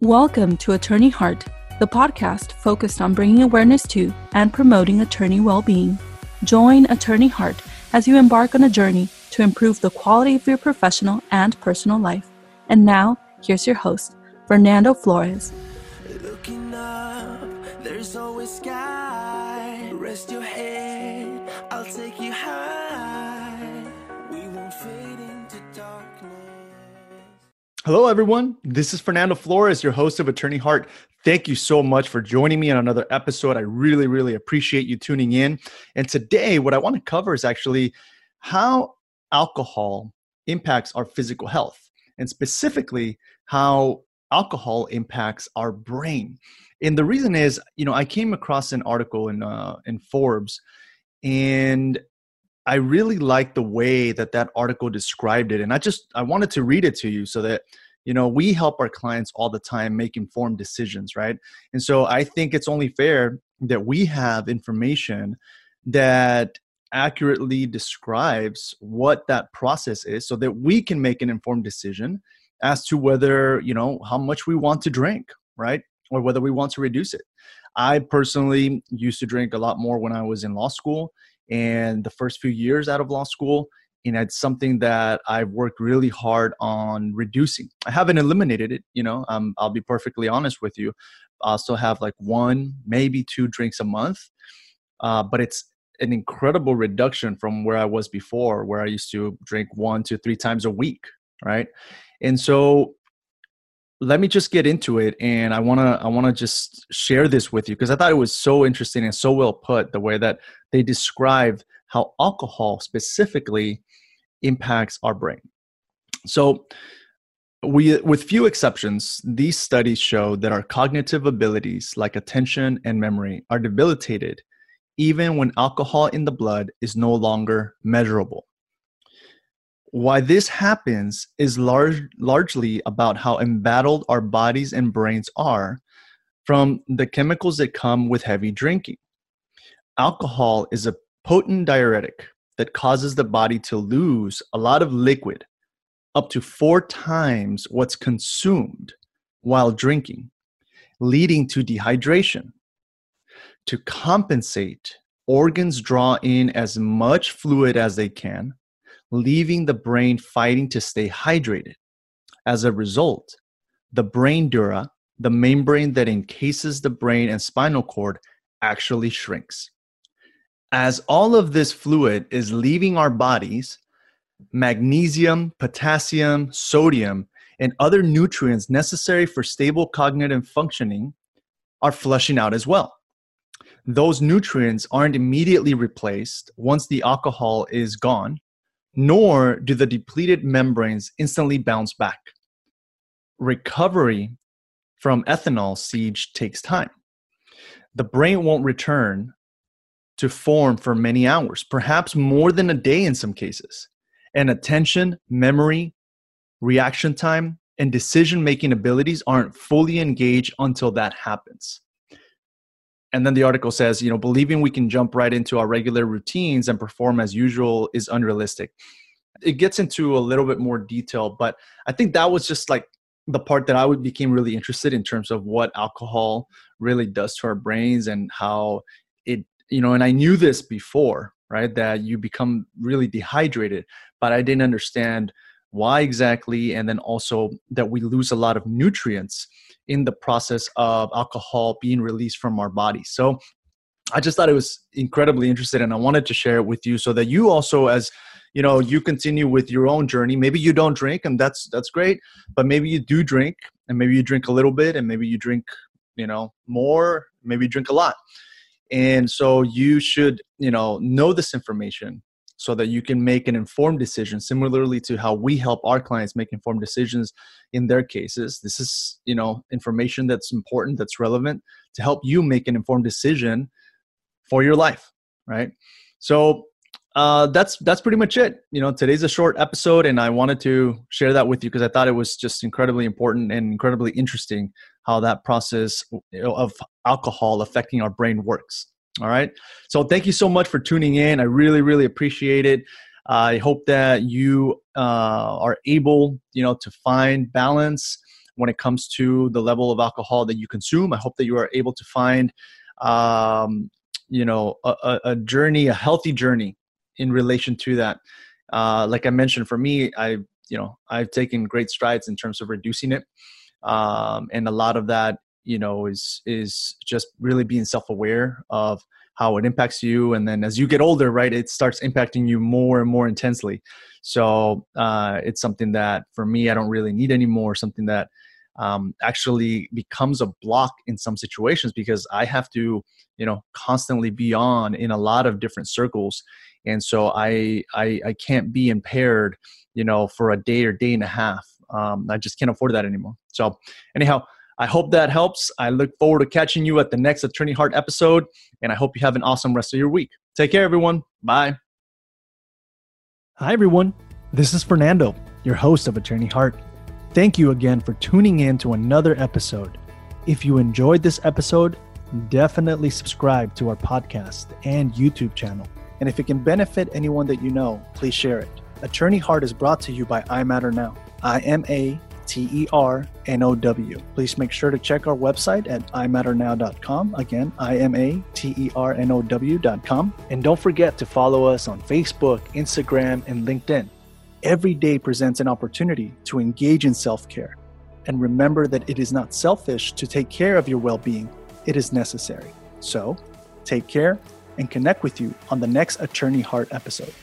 Welcome to Attorney Heart, the podcast focused on bringing awareness to and promoting attorney well being. Join Attorney Heart as you embark on a journey to improve the quality of your professional and personal life. And now, here's your host, Fernando Flores. Looking up, there's always sky. Rest your head, I'll take you high. Hello, everyone. This is Fernando Flores, your host of Attorney Heart. Thank you so much for joining me on another episode. I really, really appreciate you tuning in. And today, what I want to cover is actually how alcohol impacts our physical health, and specifically, how alcohol impacts our brain. And the reason is, you know, I came across an article in uh, in Forbes, and I really like the way that that article described it, and I just I wanted to read it to you so that you know we help our clients all the time make informed decisions, right? And so I think it's only fair that we have information that accurately describes what that process is so that we can make an informed decision as to whether you know how much we want to drink right or whether we want to reduce it i personally used to drink a lot more when i was in law school and the first few years out of law school and it's something that i've worked really hard on reducing. I haven't eliminated it you know um, i'll be perfectly honest with you. I'll still have like one maybe two drinks a month uh, but it's an incredible reduction from where i was before where i used to drink one to three times a week right? And so let me just get into it and i want to i want to just share this with you because i thought it was so interesting and so well put the way that they describe how alcohol specifically impacts our brain. So we with few exceptions these studies show that our cognitive abilities like attention and memory are debilitated even when alcohol in the blood is no longer measurable why this happens is large, largely about how embattled our bodies and brains are from the chemicals that come with heavy drinking. Alcohol is a potent diuretic that causes the body to lose a lot of liquid, up to four times what's consumed while drinking, leading to dehydration. To compensate, organs draw in as much fluid as they can leaving the brain fighting to stay hydrated. As a result, the brain dura, the membrane that encases the brain and spinal cord, actually shrinks. As all of this fluid is leaving our bodies, magnesium, potassium, sodium, and other nutrients necessary for stable cognitive functioning are flushing out as well. Those nutrients aren't immediately replaced once the alcohol is gone, nor do the depleted membranes instantly bounce back. Recovery from ethanol siege takes time. The brain won't return to form for many hours, perhaps more than a day in some cases. And attention, memory, reaction time, and decision making abilities aren't fully engaged until that happens and then the article says you know believing we can jump right into our regular routines and perform as usual is unrealistic. It gets into a little bit more detail but i think that was just like the part that i would became really interested in terms of what alcohol really does to our brains and how it you know and i knew this before right that you become really dehydrated but i didn't understand why exactly and then also that we lose a lot of nutrients in the process of alcohol being released from our body. So i just thought it was incredibly interesting and i wanted to share it with you so that you also as you know you continue with your own journey. Maybe you don't drink and that's that's great but maybe you do drink and maybe you drink a little bit and maybe you drink you know more maybe you drink a lot. And so you should you know know this information so that you can make an informed decision similarly to how we help our clients make informed decisions in their cases. This is you know information that's important that's relevant to help you make an informed decision for your life right? So uh, that's that's pretty much it. You know today's a short episode and i wanted to share that with you because i thought it was just incredibly important and incredibly interesting how that process of alcohol affecting our brain works all right. So thank you so much for tuning in. I really, really appreciate it. I hope that you uh, are able, you know, to find balance when it comes to the level of alcohol that you consume. I hope that you are able to find, um, you know, a, a, journey, a healthy journey in relation to that. Uh, like I mentioned, for me, I, you know, I've taken great strides in terms of reducing it. Um, and a lot of that, you know, is, is just really being self-aware of how it impacts you. And then as you get older, right, it starts impacting you more and more intensely. So uh, it's something that for me, I don't really need anymore, something that um, actually becomes a block in some situations because I have to, you know, constantly be on in a lot of different circles, and so I I, I can't be impaired, you know, for a day or day and a half. Um, I just can't afford that anymore. So anyhow. I hope that helps. I look forward to catching you at the next Attorney Heart episode, and I hope you have an awesome rest of your week. Take care, everyone. Bye. Hi, everyone. This is Fernando, your host of Attorney Heart. Thank you again for tuning in to another episode. If you enjoyed this episode, definitely subscribe to our podcast and YouTube channel. And if it can benefit anyone that you know, please share it. Attorney Heart is brought to you by iMatter Now. I M A T E R N O W. Please make sure to check our website at imatternow.com. Again, I M A T E R N O W.com. And don't forget to follow us on Facebook, Instagram, and LinkedIn. Every day presents an opportunity to engage in self care. And remember that it is not selfish to take care of your well being, it is necessary. So, take care and connect with you on the next Attorney Heart episode.